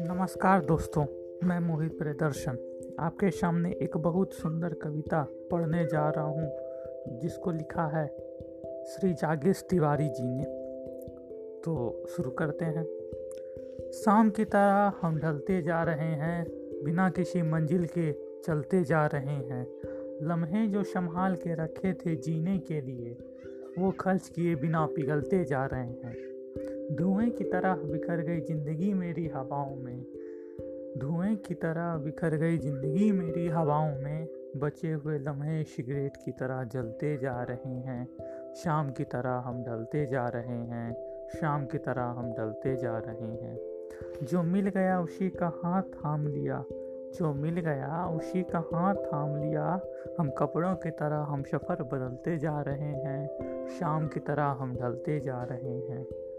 नमस्कार दोस्तों, मैं मोहित प्रदर्शन आपके सामने एक बहुत सुंदर कविता पढ़ने जा रहा हूँ, जिसको लिखा है श्री जागेश तिवारी जी ने। तो शुरू करते हैं। शाम की तरह हम ढलते जा रहे हैं, बिना किसी मंजिल के चलते जा रहे हैं। लम्हे जो संभाल के रखे थे जीने के लिए वो खर्च किए बिना पिघलते जा रहे हैं। धुएँ की तरह बिखर गई ज़िंदगी मेरी हवाओं में। धुएँ की तरह बिखर गई ज़िंदगी मेरी हवाओं में। बचे हुए लम्हे सिगरेट की तरह जलते जा रहे हैं। शाम की तरह हम ढलते जा रहे हैं। शाम की तरह हम ढलते जा रहे हैं। जो मिल गया उसी का हाथ थाम लिया। जो मिल गया उसी का हाथ थाम लिया। हम कपड़ों की तरह हम सफ़र बदलते जा रहे हैं। शाम की तरह हम ढलते जा रहे हैं।